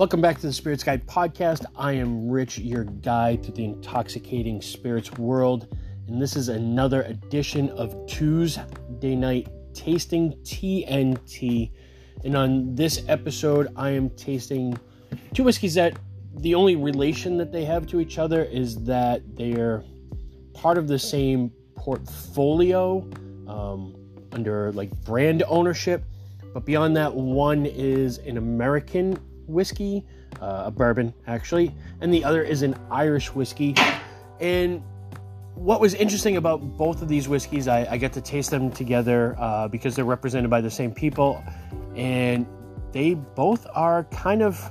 Welcome back to the Spirits Guide podcast. I am Rich, your guide to the intoxicating spirits world, and this is another edition of Tuesday Night Tasting TNT. And on this episode, I am tasting two whiskeys that the only relation that they have to each other is that they're part of the same portfolio um, under like brand ownership. But beyond that, one is an American whiskey, uh, a bourbon actually, and the other is an Irish whiskey. And what was interesting about both of these whiskeys, I, I get to taste them together uh, because they're represented by the same people, and they both are kind of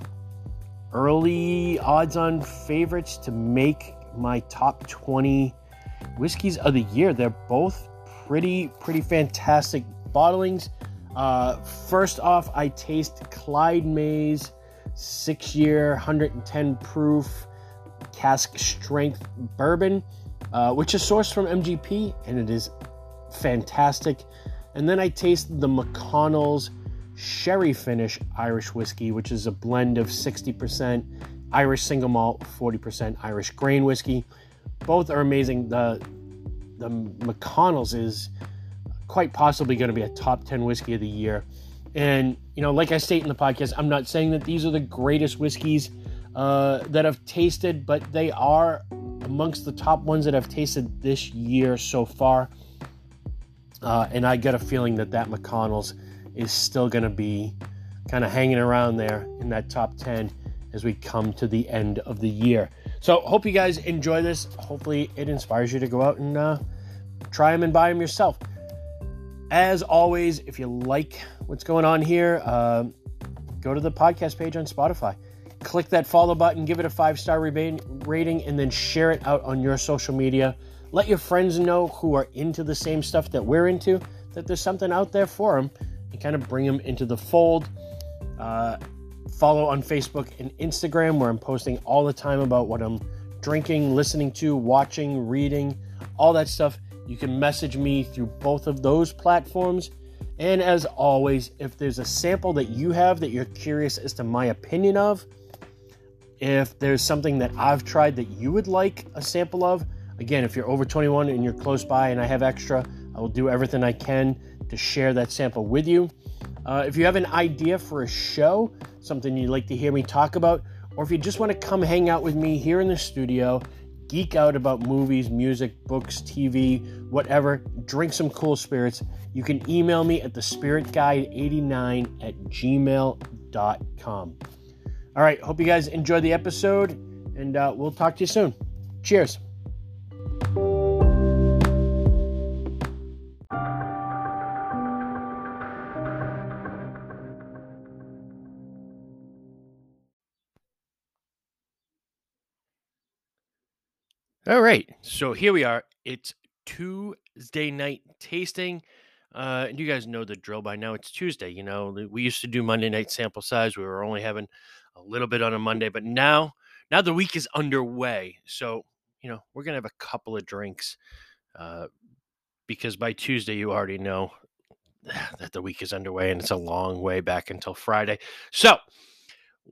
early odds on favorites to make my top 20 whiskeys of the year. They're both pretty, pretty fantastic bottlings. Uh, first off, I taste Clyde May's six year, 110 proof cask strength bourbon, uh, which is sourced from MGP and it is fantastic. And then I taste the McConnell's sherry finish Irish whiskey, which is a blend of 60% Irish single malt, 40% Irish grain whiskey. Both are amazing. The the McConnell's is quite possibly going to be a top 10 whiskey of the year. And, you know, like I state in the podcast, I'm not saying that these are the greatest whiskeys uh, that I've tasted, but they are amongst the top ones that I've tasted this year so far. Uh, and I got a feeling that that McConnell's is still going to be kind of hanging around there in that top 10 as we come to the end of the year. So, hope you guys enjoy this. Hopefully, it inspires you to go out and uh, try them and buy them yourself. As always, if you like what's going on here, uh, go to the podcast page on Spotify. Click that follow button, give it a five star rating, and then share it out on your social media. Let your friends know who are into the same stuff that we're into that there's something out there for them and kind of bring them into the fold. Uh, follow on Facebook and Instagram where I'm posting all the time about what I'm drinking, listening to, watching, reading, all that stuff. You can message me through both of those platforms. And as always, if there's a sample that you have that you're curious as to my opinion of, if there's something that I've tried that you would like a sample of, again, if you're over 21 and you're close by and I have extra, I will do everything I can to share that sample with you. Uh, if you have an idea for a show, something you'd like to hear me talk about, or if you just want to come hang out with me here in the studio geek out about movies, music, books, TV, whatever, drink some cool spirits, you can email me at thespiritguide89 at gmail.com. All right, hope you guys enjoy the episode, and uh, we'll talk to you soon. Cheers. So here we are. It's Tuesday night tasting. Uh, and you guys know the drill by now. It's Tuesday. You know, we used to do Monday night sample size. We were only having a little bit on a Monday, but now, now the week is underway. So, you know, we're gonna have a couple of drinks, uh, because by Tuesday you already know that the week is underway, and it's a long way back until Friday. So,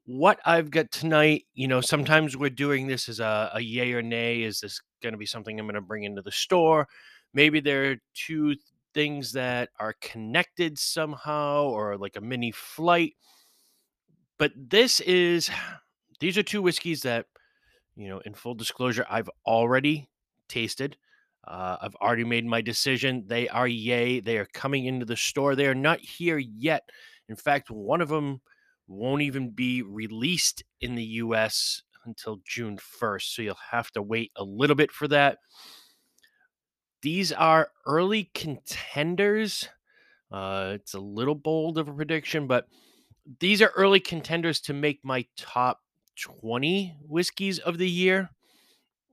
what I've got tonight, you know, sometimes we're doing this as a, a yay or nay. Is this going to be something I'm going to bring into the store? Maybe there are two things that are connected somehow or like a mini flight. But this is, these are two whiskeys that, you know, in full disclosure, I've already tasted. Uh, I've already made my decision. They are yay. They are coming into the store. They are not here yet. In fact, one of them won't even be released in the US until June 1st. So you'll have to wait a little bit for that. These are early contenders. Uh, it's a little bold of a prediction, but these are early contenders to make my top 20 whiskeys of the year.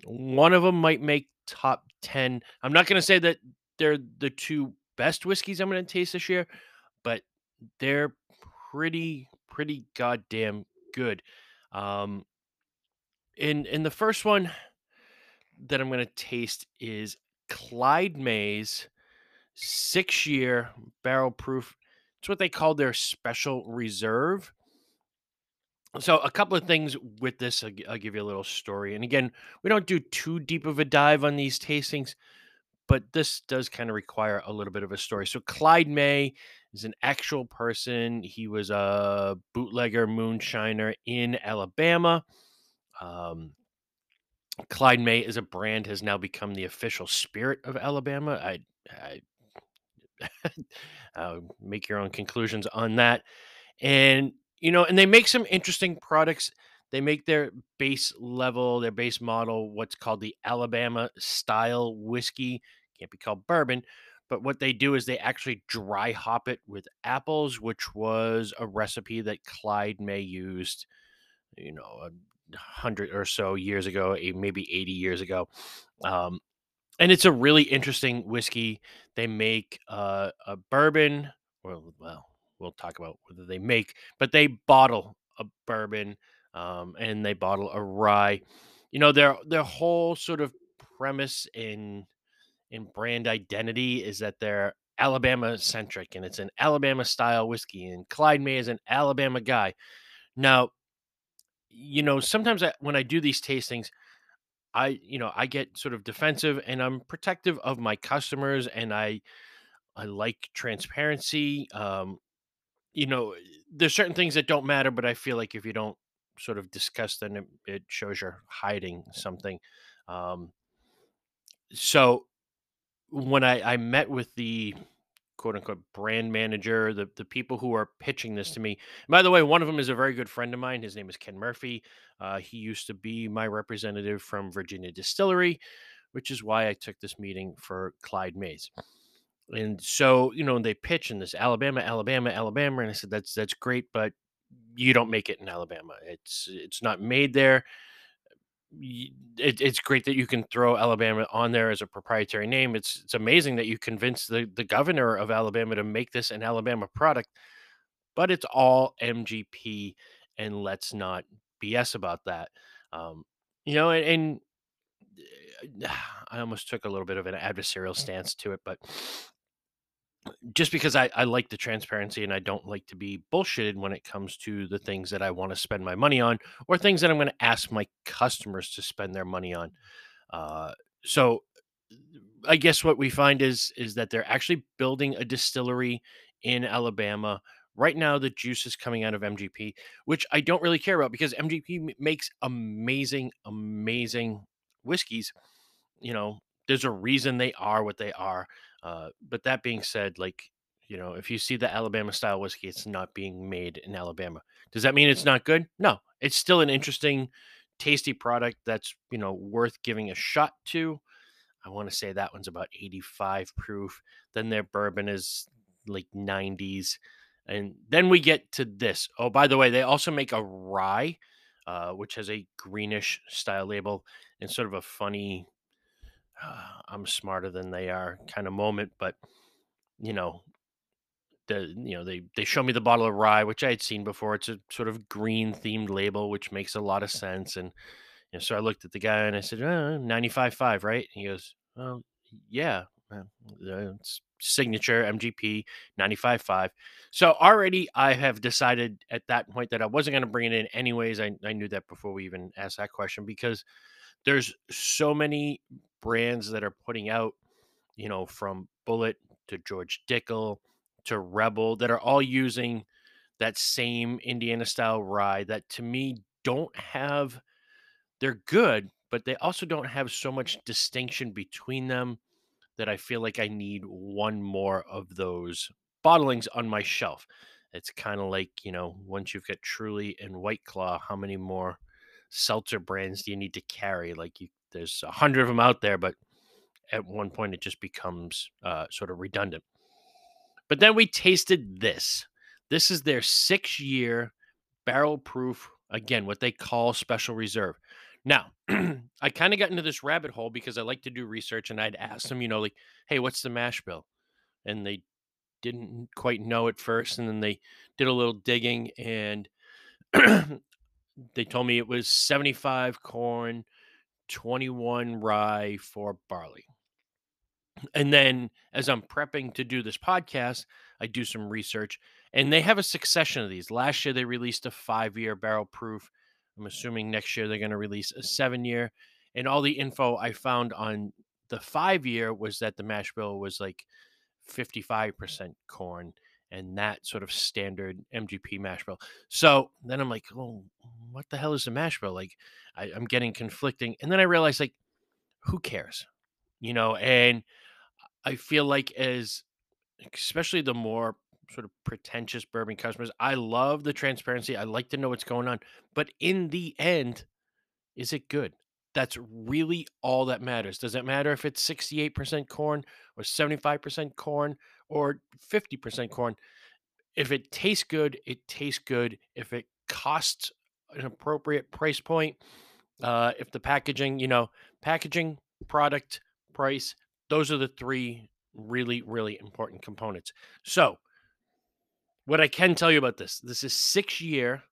One of them might make top 10. I'm not going to say that they're the two best whiskeys I'm going to taste this year, but they're pretty pretty goddamn good. Um, in in the first one that I'm going to taste is Clyde May's six year barrel proof. It's what they call their special reserve. So, a couple of things with this, I'll, I'll give you a little story. And again, we don't do too deep of a dive on these tastings, but this does kind of require a little bit of a story. So, Clyde May is an actual person. He was a bootlegger moonshiner in Alabama. Um, Clyde May as a brand has now become the official spirit of Alabama. I, I uh, make your own conclusions on that. And you know, and they make some interesting products. They make their base level, their base model, what's called the Alabama style whiskey. Can't be called bourbon, but what they do is they actually dry hop it with apples, which was a recipe that Clyde May used, you know, hundred or so years ago, maybe 80 years ago. Um, and it's a really interesting whiskey. They make uh, a bourbon. Well, well, we'll talk about whether they make, but they bottle a bourbon um, and they bottle a rye. You know, their their whole sort of premise in in brand identity is that they're Alabama centric and it's an Alabama style whiskey. And Clyde May is an Alabama guy. Now, you know, sometimes I, when I do these tastings, I, you know, I get sort of defensive and I'm protective of my customers and I I like transparency. Um, you know, there's certain things that don't matter, but I feel like if you don't sort of discuss them, it, it shows you're hiding something. Um, so when I, I met with the quote unquote brand manager, the, the people who are pitching this to me. And by the way, one of them is a very good friend of mine. His name is Ken Murphy. Uh, he used to be my representative from Virginia Distillery, which is why I took this meeting for Clyde May's. And so, you know, they pitch in this Alabama, Alabama, Alabama, and I said that's that's great, but you don't make it in Alabama. It's it's not made there it, it's great that you can throw Alabama on there as a proprietary name. It's it's amazing that you convinced the the governor of Alabama to make this an Alabama product, but it's all MGP, and let's not BS about that. Um, you know, and, and I almost took a little bit of an adversarial stance to it, but just because I, I like the transparency and I don't like to be bullshitted when it comes to the things that I want to spend my money on or things that I'm going to ask my customers to spend their money on. Uh, so I guess what we find is is that they're actually building a distillery in Alabama. Right now, the juice is coming out of MGP, which I don't really care about because MGP makes amazing, amazing whiskeys. You know, there's a reason they are what they are. Uh, but that being said, like you know, if you see the Alabama style whiskey, it's not being made in Alabama. Does that mean it's not good? No, it's still an interesting, tasty product that's you know worth giving a shot to. I want to say that one's about 85 proof. Then their bourbon is like 90s. And then we get to this. Oh, by the way, they also make a rye, uh, which has a greenish style label and sort of a funny uh, I'm smarter than they are kind of moment. But you know, the you know they they show me the bottle of rye, which I had seen before. It's a sort of green themed label, which makes a lot of sense. And you know, so I looked at the guy and I said, oh, 95.5, right? And he goes, well, yeah, it's signature MGP 95.5. So already I have decided at that point that I wasn't going to bring it in anyways. I, I knew that before we even asked that question because there's so many brands that are putting out, you know, from Bulleit to George Dickel to Rebel that are all using that same Indiana style rye that to me don't have they're good, but they also don't have so much distinction between them that I feel like I need one more of those bottlings on my shelf. It's kind of like, you know, once you've got Truly and White Claw, how many more seltzer brands do you need to carry? Like you there's a hundred of them out there, but at one point it just becomes uh, sort of redundant. But then we tasted this. This is their six year barrel proof, again, what they call special reserve. Now, I kind of got into this rabbit hole because I like to do research and I'd ask them, you know, like, hey, what's the mash bill? And they didn't quite know at first. And then they did a little digging and they told me it was 75 corn, 21 rye, 4 barley. And then as I'm prepping to do this podcast, I do some research and they have a succession of these. Last year they released a 5-year barrel proof. I'm assuming next year they're going to release a 7-year. And all the info I found on the 5-year was that the mash bill was like 55% corn and that sort of standard MGP mash bill. So then I'm like, oh, what the hell is a mash bill? Like, I, I'm getting conflicting. And then I realized, like, who cares? You know, and I feel like as especially the more sort of pretentious bourbon customers, I love the transparency. I like to know what's going on. But in the end, is it good? That's really all that matters. Does it matter if it's 68% corn or 75% corn or 50% corn? If it tastes good, it tastes good. If it costs an appropriate price point, uh, if the packaging, you know, packaging, product, price, those are the three really, really important components. So, what I can tell you about this this is six year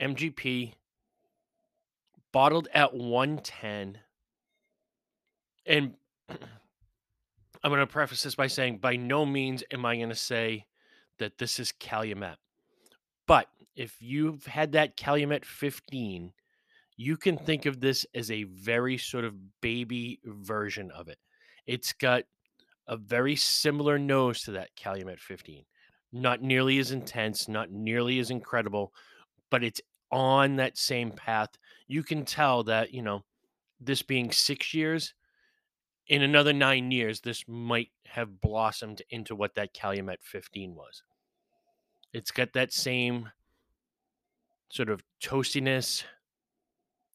MGP bottled at 110. And I'm going to preface this by saying, by no means am I going to say that this is Calumet. But if you've had that Calumet 15, you can think of this as a very sort of baby version of it. It's got a very similar nose to that Calumet 15. Not nearly as intense, not nearly as incredible, but it's on that same path. You can tell that, you know, this being six years, in another nine years, this might have blossomed into what that Calumet 15 was. It's got that same sort of toastiness,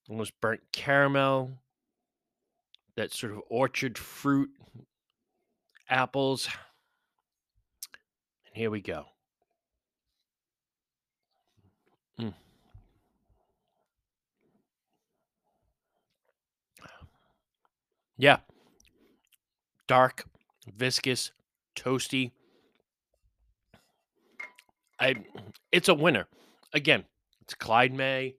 almost burnt caramel, that sort of orchard fruit, apples. Here we go. Mm. Yeah. Dark, viscous, toasty. I it's a winner. Again, it's Clyde May.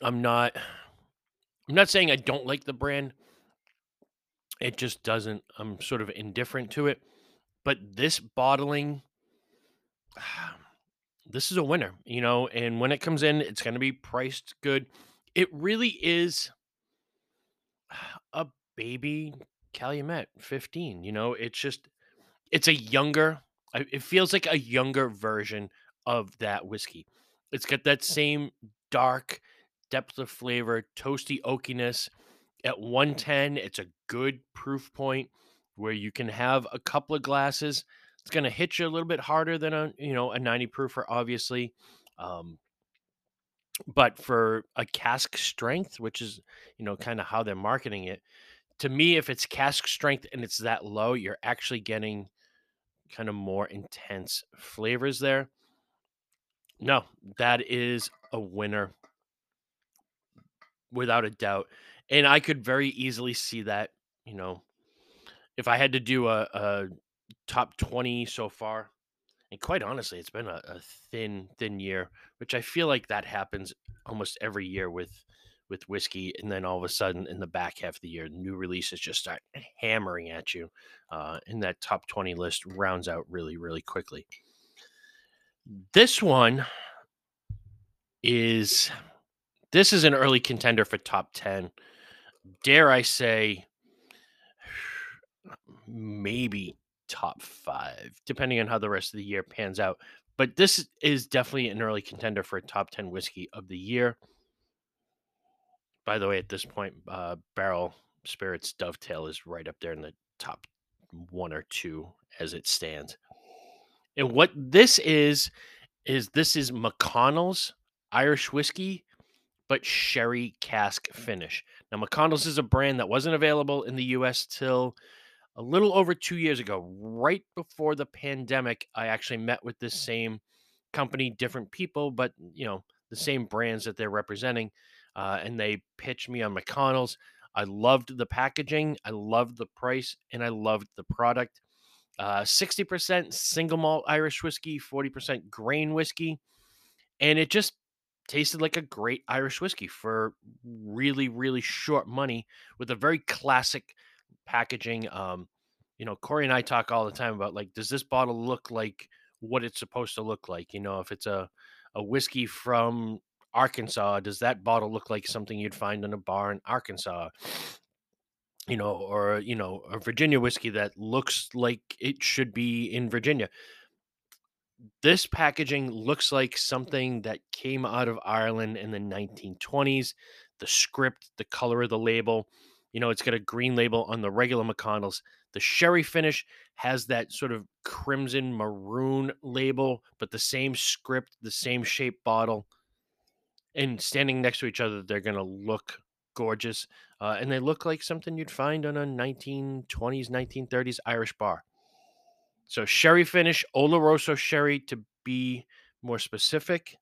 I'm not I'm not saying I don't like the brand. It just doesn't I'm sort of indifferent to it. But this bottling this is a winner, you know, and when it comes in, it's going to be priced good. It really is a baby Calumet 15, you know, it's just it's a younger it feels like a younger version of that whiskey. It's got that same dark depth of flavor, toasty oakiness. At 110, it's a good proof point where you can have a couple of glasses. It's going to hit you a little bit harder than a, you know, a 90 proofer obviously. Um, but for a cask strength, which is, you know, kind of how they're marketing it, to me if it's cask strength and it's that low, you're actually getting kind of more intense flavors there. No, that is a winner without a doubt. And I could very easily see that, you know, if I had to do a, a top 20 so far, and quite honestly, it's been a, a, thin, thin year, which I feel like that happens almost every year with with whiskey, and then all of a sudden in the back half of the year, new releases just start hammering at you, uh, and that top 20 list rounds out really, really quickly. This one is this is an early contender for top 10. Dare I say maybe top 5 depending on how the rest of the year pans out. But this is definitely an early contender for a top 10 whiskey of the year. By the way, at this point, uh, Barrell Spirits Dovetail is right up there in the top one or two as it stands. And what this is is this is McConnell's Irish whiskey, but sherry cask finish. Now, McConnell's is a brand that wasn't available in the U.S. till a little over two years ago, right before the pandemic. I actually met with this same company, different people, but you know the same brands that they're representing, uh, and they pitched me on McConnell's. I loved the packaging, I loved the price, and I loved the product. Uh, 60% single malt Irish whiskey, 40% grain whiskey. And it just tasted like a great Irish whiskey for really, really short money with a very classic packaging. Um, you know, Corey and I talk all the time about like, does this bottle look like what it's supposed to look like? You know, if it's a a whiskey from Arkansas, does that bottle look like something you'd find in a bar in Arkansas? You know, or you know, a Virginia whiskey that looks like it should be in Virginia this packaging looks like something that came out of Ireland in the 1920s. The script, the color of the label, you know, it's got a green label on the regular McConnell's. The sherry finish has that sort of crimson maroon label, but the same script, the same shape bottle. And standing next to each other, they're going to look gorgeous. Uh, and they look like something you'd find on a 1920s, 1930s Irish bar. So sherry finish, Oloroso sherry to be more specific.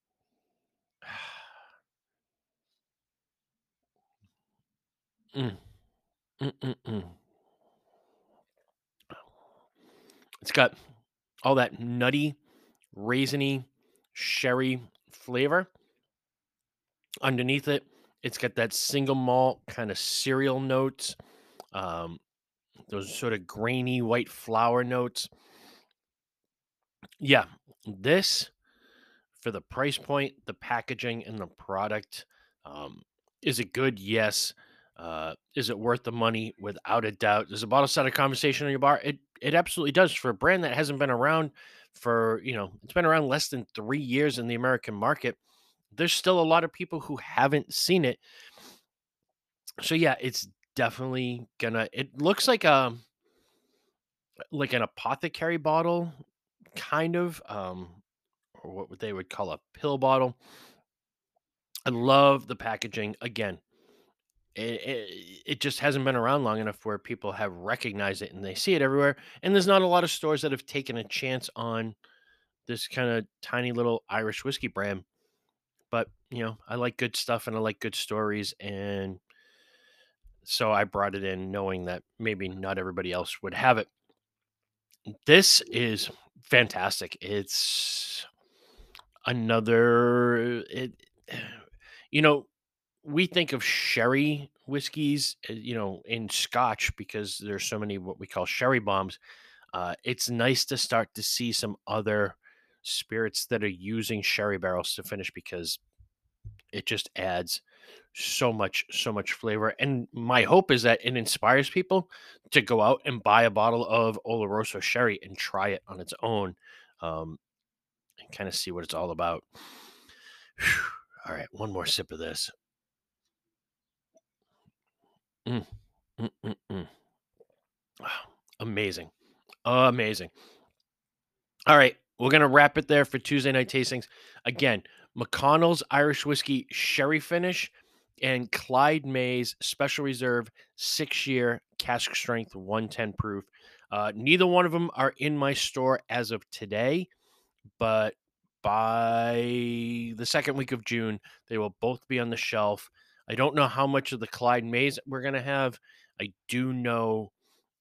mm. Mm-mm-mm. It's got all that nutty, raisiny, sherry flavor. Underneath it, it's got that single malt kind of cereal notes, um, those sort of grainy white flour notes. Yeah, this for the price point, the packaging, and the product um, is it good? Yes. Uh, is it worth the money? Without a doubt. Does a bottle set a conversation on your bar? It it absolutely does. For a brand that hasn't been around for you know, it's been around less than three years in the American market. There's still a lot of people who haven't seen it. So yeah, it's definitely gonna. It looks like a like an apothecary bottle kind of, um, or what they would call a pill bottle. I love the packaging. Again, it, it, it, just hasn't been around long enough where people have recognized it and they see it everywhere. And there's not a lot of stores that have taken a chance on this kind of tiny little Irish whiskey brand. But, you know, I like good stuff and I like good stories. And so I brought it in knowing that maybe not everybody else would have it. This is fantastic. It's another it you know, we think of sherry whiskeys, uh, you know, in scotch because there's so many what we call sherry bombs. Uh, it's nice to start to see some other spirits that are using sherry barrels to finish because it just adds so much so much flavor and my hope is that it inspires people to go out and buy a bottle of oloroso sherry and try it on its own um, and kind of see what it's all about all right one more sip of this mm, mm, mm, mm. amazing amazing all right we're gonna wrap it there for tuesday night tastings again mcconnell's irish whiskey sherry finish and Clyde May's Special Reserve six year cask strength 110 proof. Uh, neither one of them are in my store as of today, but by the second week of June, they will both be on the shelf. I don't know how much of the Clyde May's we're going to have. I do know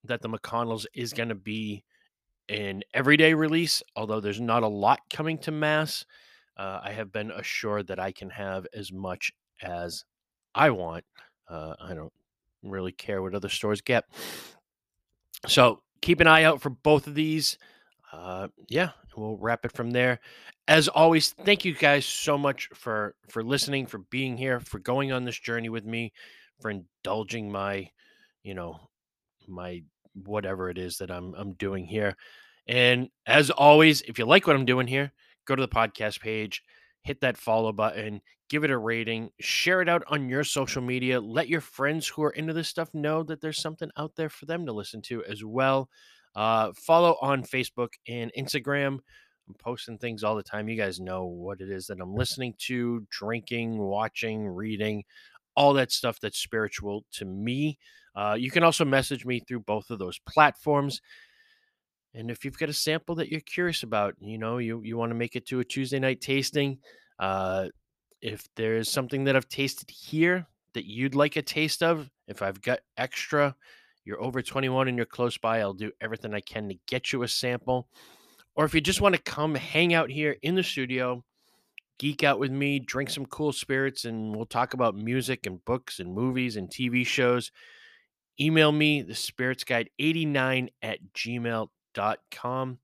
that the McConnell's is going to be an everyday release, although there's not a lot coming to mass. Uh, I have been assured that I can have as much as I want. Uh, I don't really care what other stores get. So keep an eye out for both of these. Uh, yeah, we'll wrap it from there. As always, thank you guys so much for for listening, for being here, for going on this journey with me, for indulging my, you know, my whatever it is that I'm I'm doing here. And as always, if you like what I'm doing here, go to the podcast page, hit that follow button, give it a rating, share it out on your social media. Let your friends who are into this stuff know that there's something out there for them to listen to as well. Uh, follow on Facebook and Instagram. I'm posting things all the time. You guys know what it is that I'm listening to, drinking, watching, reading, all that stuff that's spiritual to me. Uh, you can also message me through both of those platforms. And if you've got a sample that you're curious about, you know, you, you want to make it to a Tuesday night tasting, uh, if there's something that I've tasted here that you'd like a taste of, if I've got extra, you're over 21 and you're close by, I'll do everything I can to get you a sample. Or if you just want to come hang out here in the studio, geek out with me, drink some cool spirits, and we'll talk about music and books and movies and TV shows. Email me, the spirits guide 89 at gmail.com.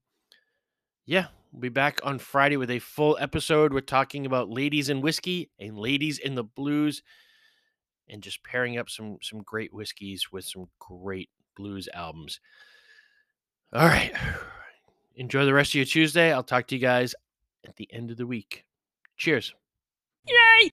Yeah, we'll be back on Friday with a full episode. We're talking about ladies in whiskey and ladies in the blues and just pairing up some some great whiskeys with some great blues albums. All right. Enjoy the rest of your Tuesday. I'll talk to you guys at the end of the week. Cheers. Yay!